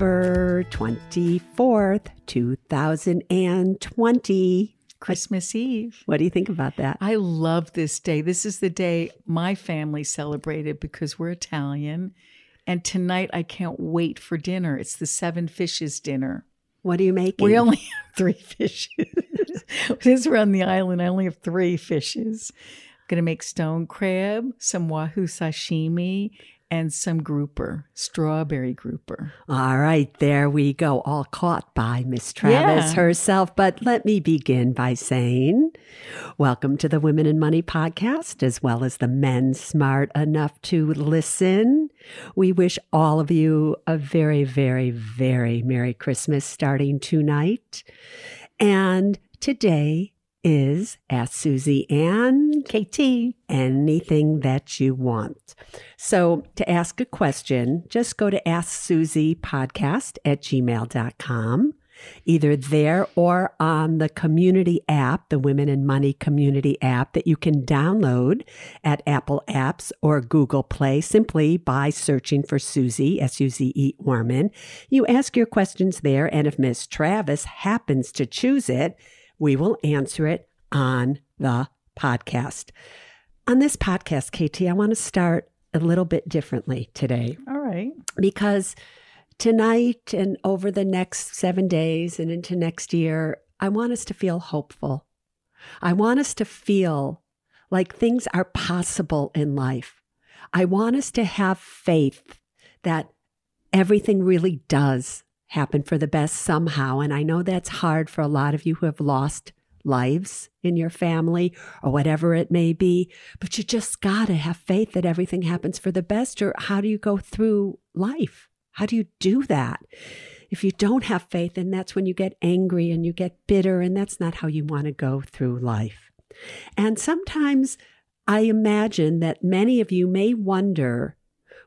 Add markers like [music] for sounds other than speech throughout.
December 24th, 2020. Christmas Eve. What do you think about that? I love this day. This is the day my family celebrated because we're Italian. And tonight I can't wait for dinner. It's the seven fishes dinner. What are you making? We only have [laughs] three fishes. Since we're on the island, I only have three fishes. I'm going to make stone crab, some wahoo sashimi, and some grouper, strawberry grouper. All right, there we go, all caught by Miss Travis Yeah. herself. But let me begin by saying, welcome to the Women and Money podcast, as well as the men smart enough to listen. We wish all of you a very, very, very Merry Christmas starting tonight. And today is Ask Suze and KT. anything that you want. So to ask a question, just go to asksuzepodcast at gmail.com. Either there or on the community app, the Women and Money community app that you can download at Apple Apps or Google Play simply by searching for Suze, S U Z E Orman. You ask your questions there, and if Miss Travis happens to choose it, we will answer it on the podcast. On this podcast, KT, I want to start a little bit differently today All right. because tonight and over the next seven days and into next year, I want us to feel hopeful. I want us to feel like things are possible in life. I want us to have faith that everything really does happen for the best somehow. And I know that's hard for a lot of you who have lost lives in your family or whatever it may be, but you just got to have faith that everything happens for the best. Or how do you go through life? How do you do that? If you don't have faith, then that's when you get angry and you get bitter, and that's not how you want to go through life. And sometimes I imagine that many of you may wonder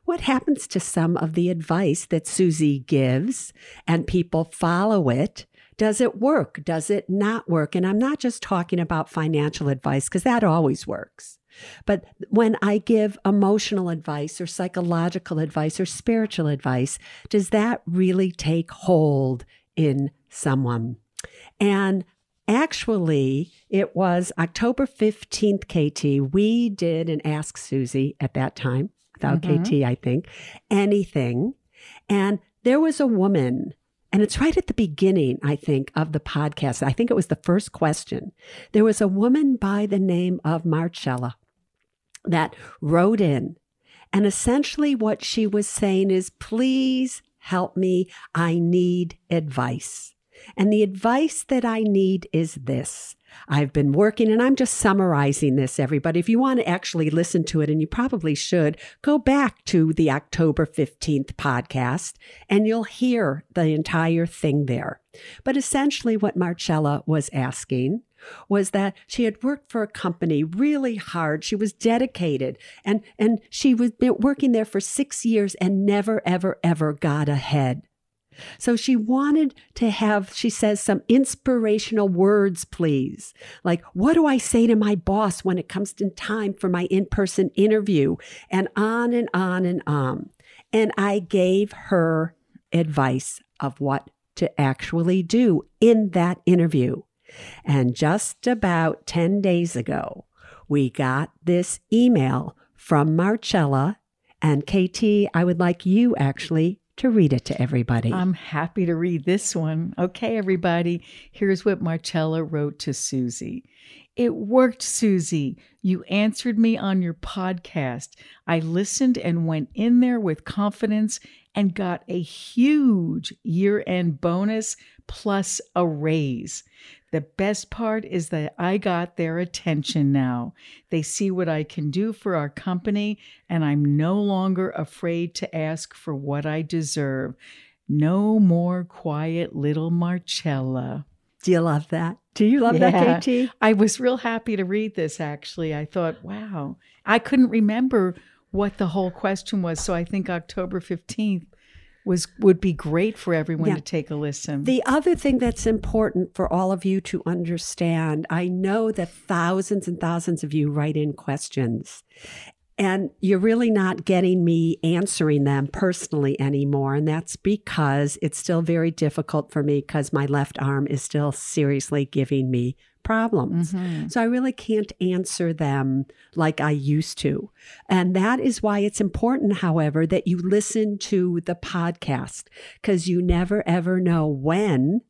what happens to some of the advice that Suze gives and people follow it. Does it work? Does it not work? And I'm not just talking about financial advice because that always works. But when I give emotional advice or psychological advice or spiritual advice, does that really take hold in someone? And actually, it was October 15th, KT. We did an Ask Suze at that time, without Mhm. KT, I think, anything. And there was a woman, and it's right at the beginning, I think, of the podcast. I think it was the first question. There was a woman by the name of Marcella that wrote in. And essentially, what she was saying is, please help me. I need advice. And the advice that I need is this. I've been working, and I'm just summarizing this, everybody. If you want to actually listen to it, and you probably should, go back to the October 15th podcast and you'll hear the entire thing there. But essentially, what Marcella was asking was that she had worked for a company really hard. She was dedicated and, and she was working there for six years and never, ever, ever got ahead. So she wanted to have, she says, some inspirational words, please. Like, what do I say to my boss when it comes to time for my in person interview? And on and on and on. And I gave her advice of what to actually do in that interview. And just about 10 days ago, we got this email from Marcella. And KT, I would like you actually to read it to everybody. I'm happy to read this one. Okay, everybody, here's what Marcella wrote to Suze. It worked, Suze. You answered me on your podcast. I listened and went in there with confidence and got a huge year end bonus plus a raise. The best part is that I got their attention now. They see what I can do for our company, and I'm no longer afraid to ask for what I deserve. No more quiet little Marcella. Do you love that? Do you love Yeah. that, KT? I was real happy to read this actually. I thought, wow. I couldn't remember what the whole question was, so I think October 15th was would be great for everyone Yeah. to take a listen. The other thing that's important for all of you to understand I know that thousands and thousands of you write in questions, and you're really not getting me answering them personally anymore. And that's because it's still very difficult for me because my left arm is still seriously giving me problems. Mhm. So I really can't answer them like I used to. And that is why it's important, however, that you listen to the podcast because you never ever know when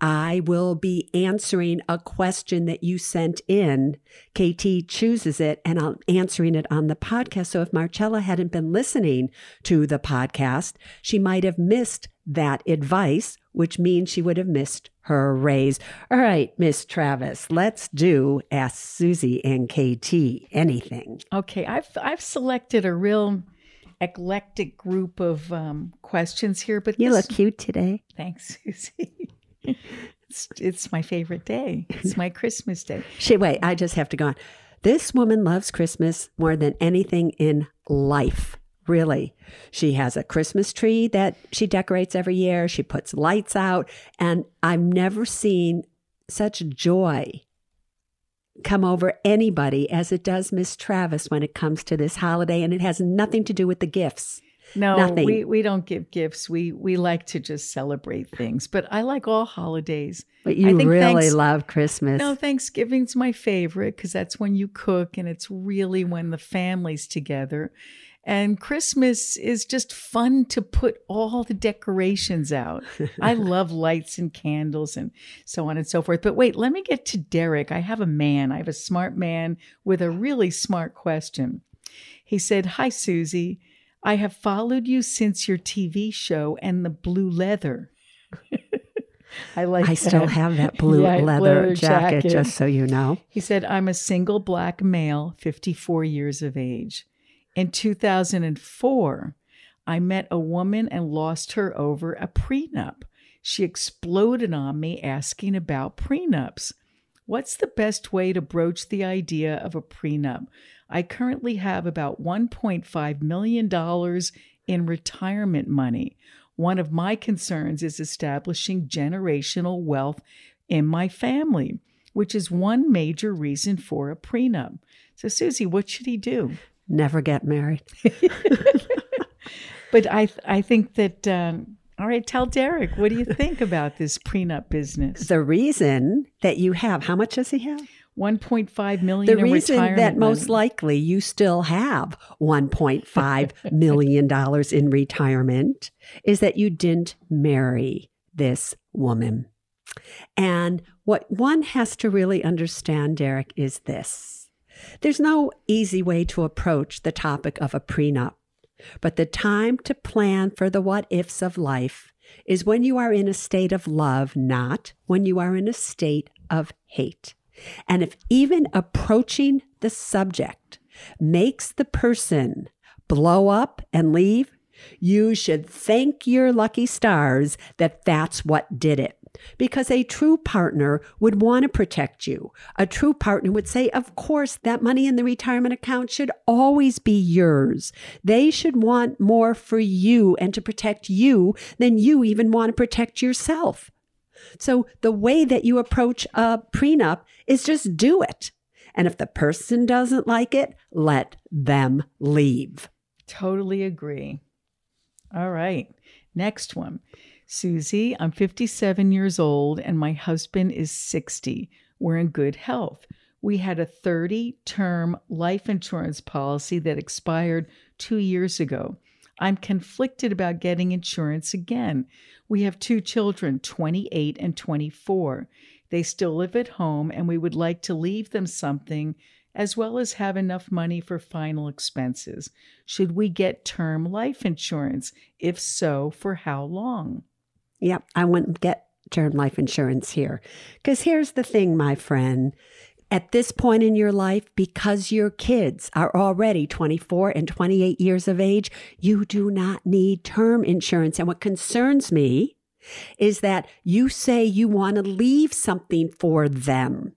I will be answering a question that you sent in. KT chooses it and I'm answering it on the podcast. So if Marcella hadn't been listening to the podcast, she might have missed that advice, which means she would have missed her raise. All right, Miss Travis, let's do Ask Suze and KT anything. Okay, I've I've selected a real eclectic group of um, questions here, but You this- look cute today. Thanks, [laughs] Suze. It's, it's my favorite day. It's my Christmas day. [laughs] She wait, I just have to go on. This woman loves Christmas more than anything in life. Really. She has a Christmas tree that she decorates every year. She puts lights out. And I've never seen such joy come over anybody as it does Miss Travis when it comes to this holiday. And it has nothing to do with the gifts. No, Nothing. we we don't give gifts. We we like to just celebrate things. But I like all holidays. But I you think really thanks- love Christmas. No, Thanksgiving's my favorite because that's when you cook and it's really when the family's together. And Christmas is just fun to put all the decorations out. [laughs] I love lights and candles and so on and so forth. But wait, let me get to Derek. I have a man, I have a smart man with a really smart question. He said, Hi, Suze. I have followed you since your TV show and the blue leather. [laughs] I like I still have that blue Yeah, leather leather jacket, jacket. just so you know. He said, I'm a single black male, 54 years of age. In 2004, I met a woman and lost her over a prenup. She exploded on me asking about prenups. What's the best way to broach the idea of a prenup? I currently have about $1.5 million in retirement money. One of my concerns is establishing generational wealth in my family, which is one major reason for a prenup. So, Suze, what should he do? Never get married. [laughs] But I, I think that, um, all right, tell Derek, what do you think about this prenup business? The reason that you have, how much does he have? 1.5 million The in reason that most likely you still have $1.5 [laughs] million in retirement is that you didn't marry this woman. And what one has to really understand, Derek, is this there's no easy way to approach the topic of a prenup, but the time to plan for the what ifs of life is when you are in a state of love, not when you are in a state of hate. And if even approaching the subject makes the person blow up and leave, you should thank your lucky stars that that's what did it. Because a true partner would want to protect you. A true partner would say, Of course, that money in the retirement account should always be yours. They should want more for you and to protect you than you even want to protect yourself. So the way that you approach a prenup is just do it. And if the person doesn't like it, let them leave. Totally agree. All right. Next one. Suze, I'm 57 years old and my husband is 60. We're in good health. We had a 30 term life insurance policy that expired two years ago. I'm conflicted about getting insurance again. We have two children, 28 and 24. They still live at home, and we would like to leave them something as well as have enough money for final expenses. Should we get term life insurance? If so, for how long? Yep, I wouldn't get term life insurance here. Because here's the thing, my friend. At this point in your life, because your kids are already 24 and 28 years of age, you do not need term insurance. And what concerns me is that you say you want to leave something for them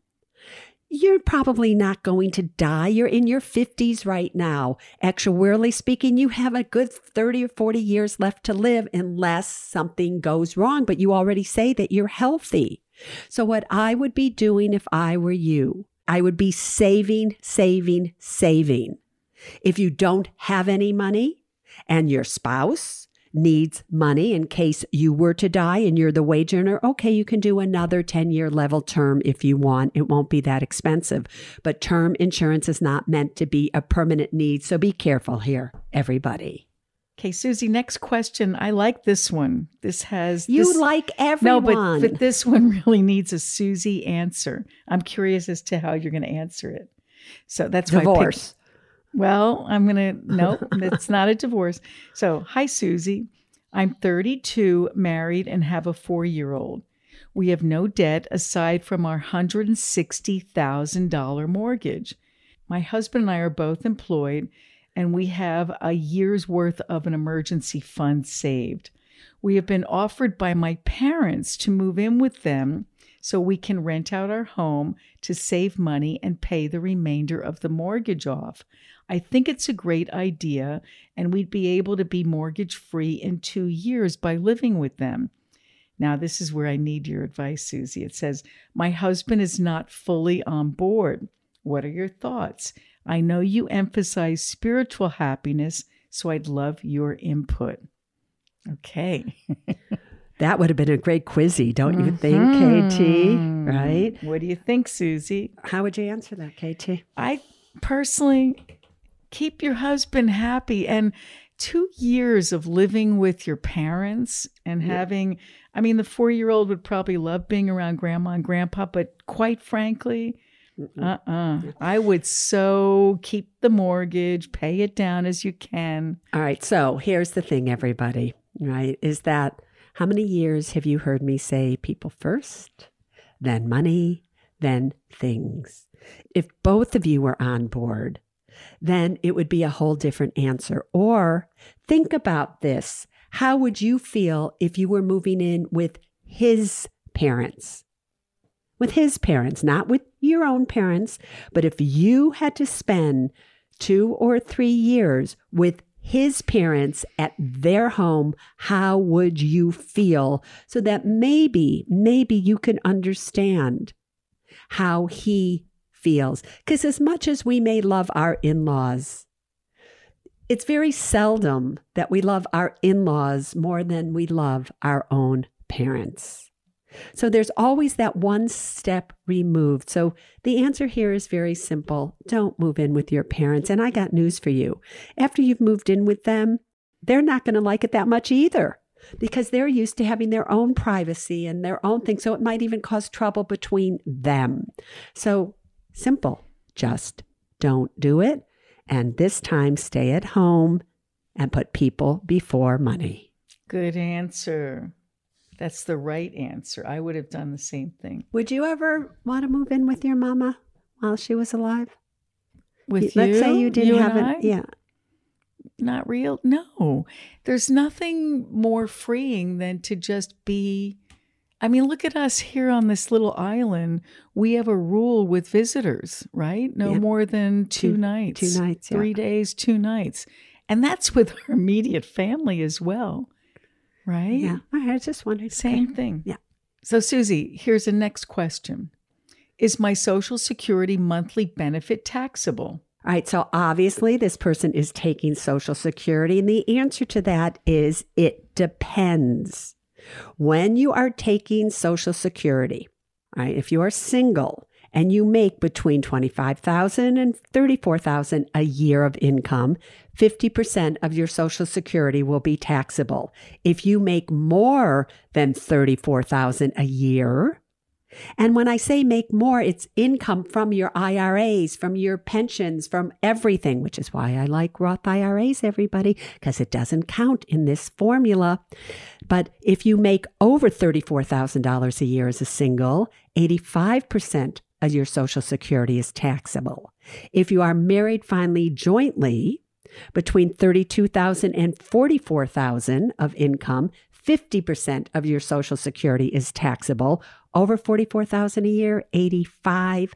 you're probably not going to die. You're in your 50s right now. Actuarially speaking, you have a good 30 or 40 years left to live unless something goes wrong, but you already say that you're healthy. So, what I would be doing if I were you, I would be saving, saving, saving. If you don't have any money and your spouse needs money in case you were to die and you're the wage earner, okay, you can do another 10 year level term if you want. It won't be that expensive. But term insurance is not meant to be a permanent need. So be careful here, everybody. Okay, Suze, next question. I like this one. This has You this, like everyone. No, but, but this one [laughs] really needs a Suze answer. I'm curious as to how you're going to answer it. So that's divorce. Well, I'm going to, no, it's not a divorce. So, hi, Suze. I'm 32, married, and have a four year old. We have no debt aside from our $160,000 mortgage. My husband and I are both employed, and we have a year's worth of an emergency fund saved. We have been offered by my parents to move in with them so we can rent out our home to save money and pay the remainder of the mortgage off. I think it's a great idea, and we'd be able to be mortgage free in two years by living with them. Now, this is where I need your advice, Suze. It says, My husband is not fully on board. What are your thoughts? I know you emphasize spiritual happiness, so I'd love your input. Okay. [laughs] that would have been a great quizzie, don't you think, KT? Mm-hmm. Right? What do you think, Suze? How would you answer that, KT? I personally keep your husband happy and two years of living with your parents and having i mean the four year old would probably love being around grandma and grandpa but quite frankly uh-uh i would so keep the mortgage pay it down as you can all right so here's the thing everybody right is that how many years have you heard me say people first then money then things if both of you were on board then it would be a whole different answer. Or think about this. How would you feel if you were moving in with his parents? With his parents, not with your own parents, but if you had to spend two or three years with his parents at their home, how would you feel? So that maybe, maybe you can understand how he feels. Because as much as we may love our in laws, it's very seldom that we love our in laws more than we love our own parents. So there's always that one step removed. So the answer here is very simple don't move in with your parents. And I got news for you. After you've moved in with them, they're not going to like it that much either because they're used to having their own privacy and their own thing. So it might even cause trouble between them. So Simple. Just don't do it. And this time, stay at home and put people before money. Good answer. That's the right answer. I would have done the same thing. Would you ever want to move in with your mama while she was alive? With Let's you? say you didn't You have and I? it. Yeah. Not real. No. There's nothing more freeing than to just be I mean, look at us here on this little island. We have a rule with visitors, right? No Yeah. more than two, Two- nights. two nights, yeah. Three days, two nights. And that's with our [laughs] immediate family as well, right? Yeah. I just wondered. Same thing. Yeah. So, Suze, here's the next question Is my Social Security monthly benefit taxable? All right, so obviously this person is taking Social Security, and the answer to that is it depends. When you are taking Social Security, all right, if you are single and you make between 25,000 and 34,000 a year of income, 50% of your social security will be taxable. If you make more than 34,000 a year, and when I say make more, it's income from your IRAs, from your pensions, from everything, which is why I like Roth IRAs, everybody, because it doesn't count in this formula. But if you make over $34,000 a year as a single, 85% of your Social Security is taxable. If you are married filing jointly, between 32,000 and 44,000 of income, 50% of your social security is taxable. Over 44,000 a year, 85%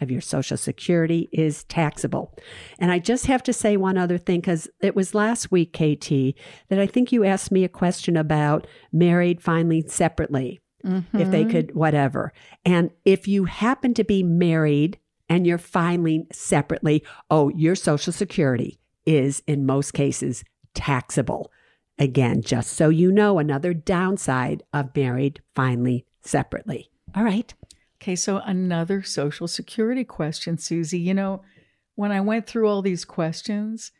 of your social security is taxable. And I just have to say one other thing cuz it was last week KT that I think you asked me a question about married filing separately. Mm-hmm. If they could whatever. And if you happen to be married and you're filing separately, oh, your social security is in most cases taxable. Again, just so you know, another downside of married filing separately. All right. Okay, so another social security question, Suze. You know, when I went through all these questions,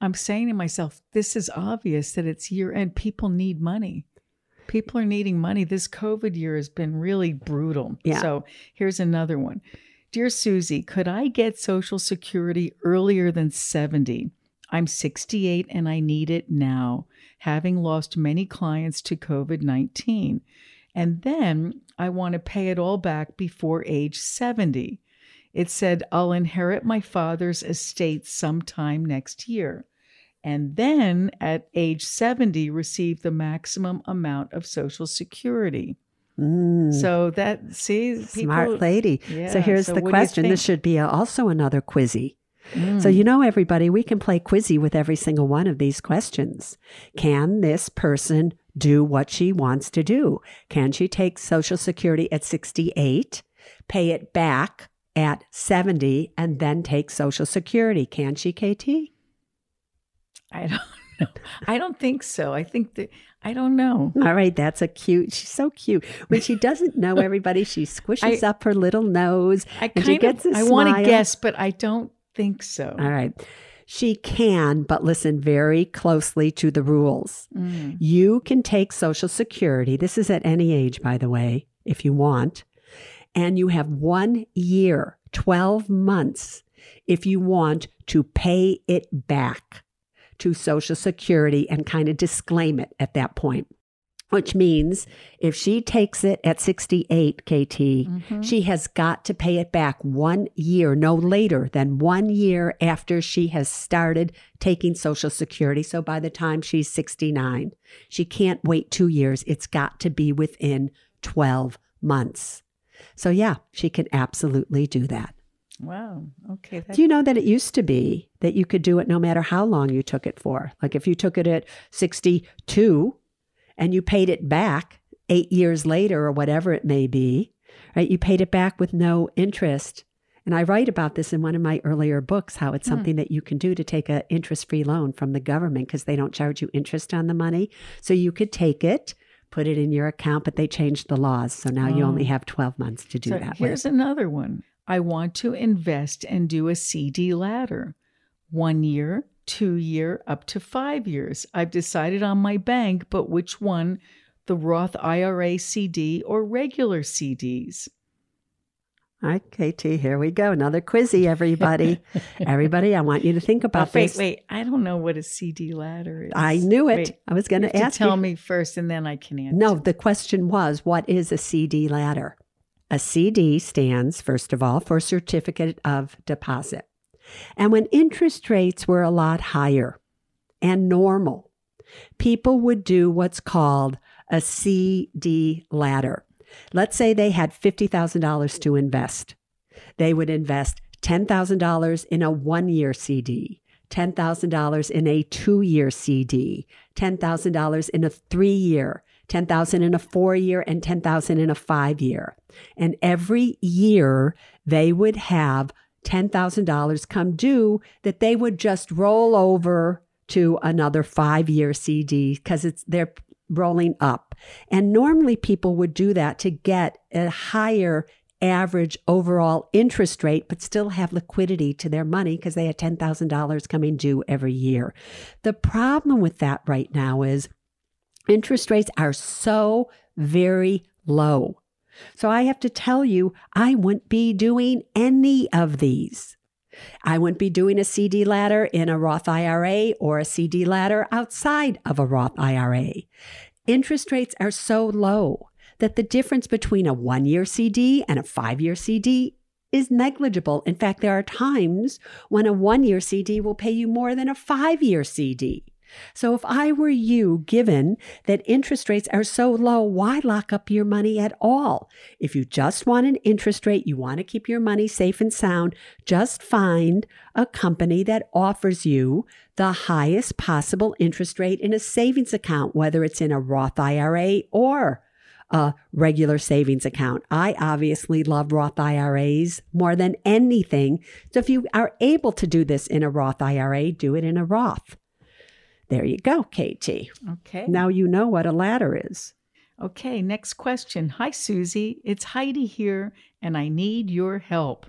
I'm saying to myself, this is obvious that it's year end. People need money. People are needing money. This COVID year has been really brutal. Yeah. So here's another one. Dear Suze, could I get Social Security earlier than 70? I'm 68 and I need it now, having lost many clients to COVID 19. And then I want to pay it all back before age 70. It said I'll inherit my father's estate sometime next year. And then at age 70, receive the maximum amount of Social Security. Mm. So that, see, smart lady. Yeah, so here's so the question. This should be also another quizzie. Mm. So, you know, everybody, we can play quizzie with every single one of these questions. Can this person do what she wants to do? Can she take Social Security at 68, pay it back at 70, and then take Social Security? Can she, KT? I don't know. I don't think so. I think that I don't know. All right, that's a cute. She's so cute. When she doesn't know [laughs] everybody, she squishes I, up her little nose. I and she gets of, I want to guess, but I don't think so. All right. She can, but listen very closely to the rules. Mm. You can take Social Security. This is at any age, by the way, if you want. And you have one year, 12 months, if you want to pay it back to Social Security and kind of disclaim it at that point which means if she takes it at 68 KT, mm-hmm. she has got to pay it back one year, no later than one year after she has started taking Social Security. So by the time she's 69, she can't wait two years. It's got to be within 12 months. So, yeah, she can absolutely do that. Wow. Okay. Do you know that it used to be that you could do it no matter how long you took it for? Like if you took it at 62, and you paid it back eight years later or whatever it may be, right? You paid it back with no interest. And I write about this in one of my earlier books how it's hmm. something that you can do to take an interest free loan from the government because they don't charge you interest on the money. So you could take it, put it in your account, but they changed the laws. So now oh. you only oh. have 12 months to do so that. Here's with. another one I want to invest and do a CD ladder. One year, two year up to five years. I've decided on my bank, but which one, the Roth IRA CD or regular CDs? All right, KT, here we go. Another quizzie, everybody. [laughs] everybody, I want you to think about oh, wait, this. Wait, I don't know what a CD ladder is. I knew it. Wait, I was going to ask tell you. me first and then I can answer. No, the question was what is a CD ladder? A CD stands, first of all, for Certificate of Deposit. And when interest rates were a lot higher and normal, people would do what's called a CD ladder. Let's say they had $50,000 to invest. They would invest $10,000 in a one year CD, $10,000 in a two year CD, $10,000 in a three year, 10,000 in a 4 year and 10,000 in a 5 year. And every year they would have $10,000 come due that they would just roll over to another five year CD because it's they're rolling up. And normally people would do that to get a higher average overall interest rate, but still have liquidity to their money because they had $10,000 coming due every year. The problem with that right now is interest rates are so very low. So I have to tell you, I wouldn't be doing any of these. I wouldn't be doing a CD ladder in a Roth IRA or a CD ladder outside of a Roth IRA. Interest rates are so low that the difference between a one year CD and a five year CD is negligible. In fact, there are times when a one year CD will pay you more than a five year CD. So if I were you, given that interest rates are so low, why lock up your money at all? If you just want an interest rate, you want to keep your money safe and sound, just find a company that offers you the highest possible interest rate in a savings account, whether it's in a Roth IRA or a regular savings account. I obviously love Roth IRAs more than anything. So if you are able to do this in a Roth IRA, do it in a Roth. There you go, KT. Okay. Now you know what a ladder is. Okay, next question. Hi, Suze. It's Heidi here, and I need your help.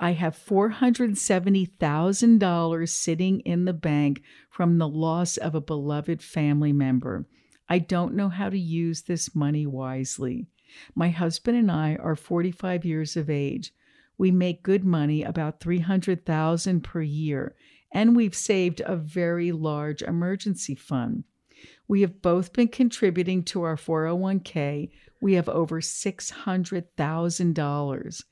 I have $470,000 sitting in the bank from the loss of a beloved family member. I don't know how to use this money wisely. My husband and I are 45 years of age. We make good money, about 300,000 per year, and we've saved a very large emergency fund. We have both been contributing to our 401k. We have over $600,000.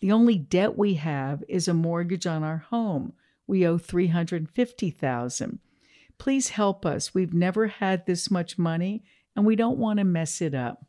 The only debt we have is a mortgage on our home. We owe 350,000. Please help us. We've never had this much money and we don't want to mess it up.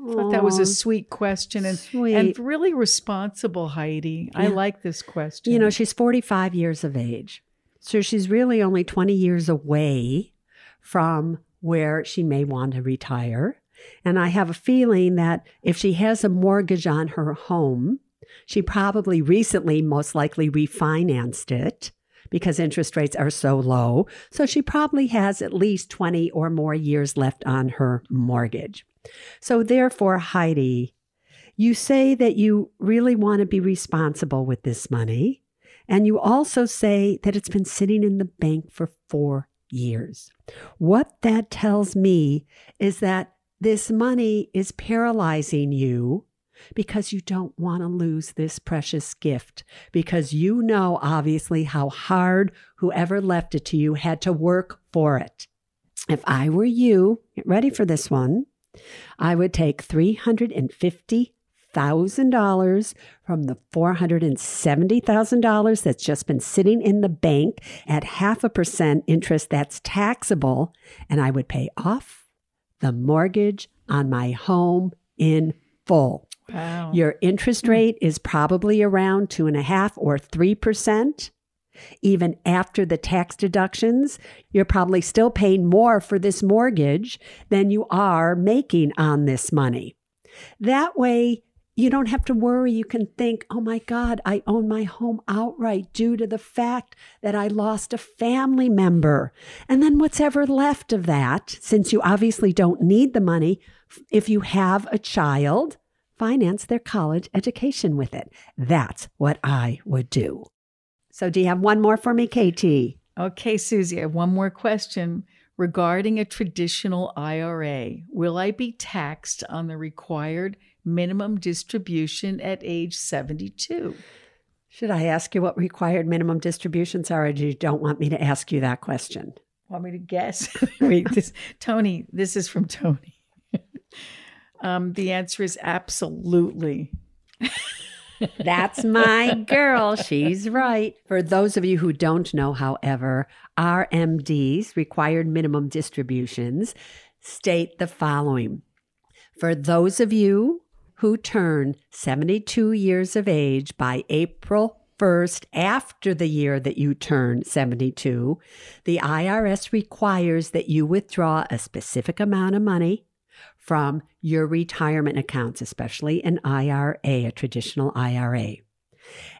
I thought that was a sweet question and, Sweet. and really responsible, Heidi. I like this question. You know, she's 45 years of age. So she's really only 20 years away from where she may want to retire. And I have a feeling that if she has a mortgage on her home, she probably recently, most likely, refinanced it because interest rates are so low. So she probably has at least 20 or more years left on her mortgage. So, therefore, Heidi, you say that you really want to be responsible with this money. And you also say that it's been sitting in the bank for four years. What that tells me is that this money is paralyzing you because you don't want to lose this precious gift, because you know, obviously, how hard whoever left it to you had to work for it. If I were you, get ready for this one, I would take $350,000 from the $470,000 that's just been sitting in the bank at half a percent interest that's taxable, and I would pay off the mortgage on my home in full. wow. Your interest hmm. rate is probably around two and a half or three percent. Even after the tax deductions, you're probably still paying more for this mortgage than you are making on this money. That way, you don't have to worry. You can think, oh my God, I own my home outright due to the fact that I lost a family member. And then what's ever left of that, since you obviously don't need the money, if you have a child, finance their college education with it. That's what I would do. So, do you have one more for me, KT? Okay, Suze, I have one more question. Regarding a traditional IRA, will I be taxed on the required minimum distribution at age 72? Should I ask you what required minimum distributions are, or do you don't want me to ask you that question? Want me to guess? [laughs] Wait, this [laughs] Tony, this is from Tony. [laughs] um, the answer is absolutely. That's my girl. She's right. For those of you who don't know, however, RMDs, required minimum distributions, state the following. For those of you who turn 72 years of age by April 1st, after the year that you turn 72, the IRS requires that you withdraw a specific amount of money from your retirement accounts, especially an IRA, a traditional IRA.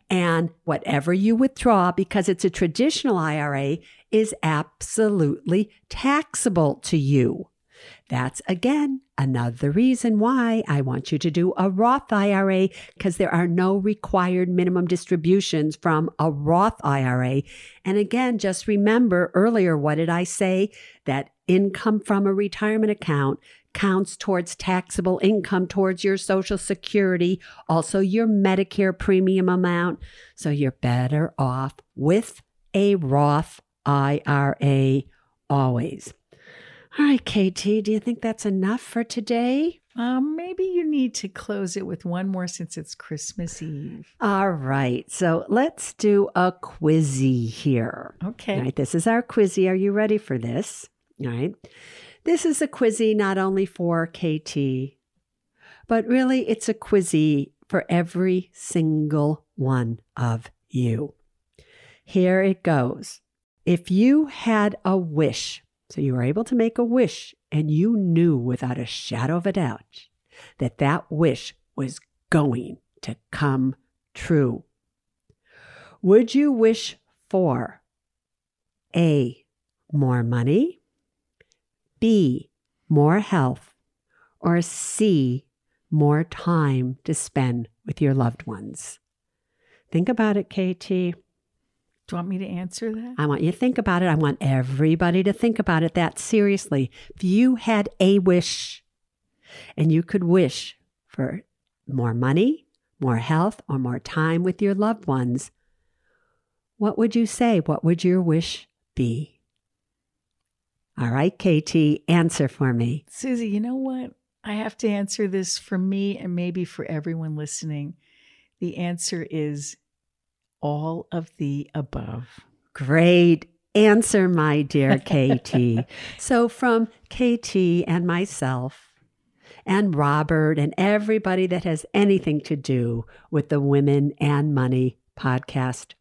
And whatever you withdraw, because it's a traditional IRA, is absolutely taxable to you. That's again another reason why I want you to do a Roth IRA because there are no required minimum distributions from a Roth IRA. And again, just remember earlier, what did I say? That income from a retirement account counts towards taxable income towards your Social Security, also your Medicare premium amount. So you're better off with a Roth IRA always. All right, KT, do you think that's enough for today? Um, maybe you need to close it with one more since it's Christmas Eve. All right, so let's do a quizzie here. Okay. All right, this is our quizzie. Are you ready for this? All right. This is a quizzie not only for KT, but really it's a quizzie for every single one of you. Here it goes. If you had a wish, so you were able to make a wish and you knew without a shadow of a doubt that that wish was going to come true, would you wish for A, more money, B, more health, or C, more time to spend with your loved ones? Think about it, KT. Do you want me to answer that? I want you to think about it. I want everybody to think about it that seriously. If you had a wish and you could wish for more money, more health, or more time with your loved ones, what would you say? What would your wish be? All right, KT, answer for me. Suze, you know what? I have to answer this for me and maybe for everyone listening. The answer is all of the above. Great answer, my dear [laughs] KT. so, from KT and myself, and Robert, and everybody that has anything to do with the Women and Money podcast,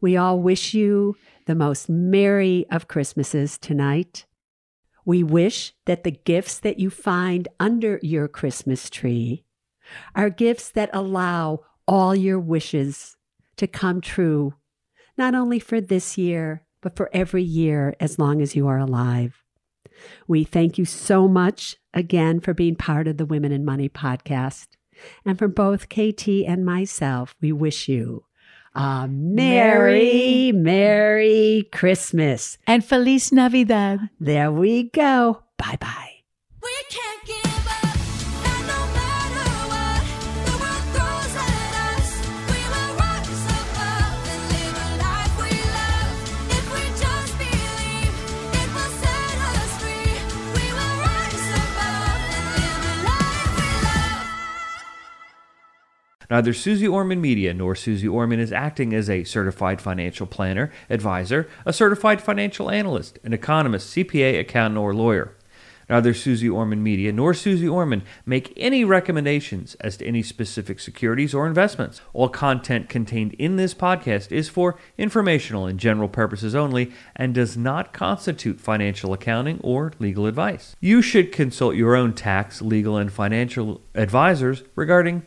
we all wish you the most merry of Christmases tonight. We wish that the gifts that you find under your Christmas tree are gifts that allow all your wishes to come true, not only for this year, but for every year as long as you are alive. We thank you so much again for being part of the Women and Money podcast. And for both KT and myself, we wish you a Merry, Merry Christmas. And Feliz Navidad. There we go. Bye bye. Neither Suze Orman Media nor Suze Orman is acting as a certified financial planner, advisor, a certified financial analyst, an economist, CPA, accountant, or lawyer. Neither Suze Orman Media nor Suze Orman make any recommendations as to any specific securities or investments. All content contained in this podcast is for informational and general purposes only and does not constitute financial accounting or legal advice. You should consult your own tax, legal, and financial advisors regarding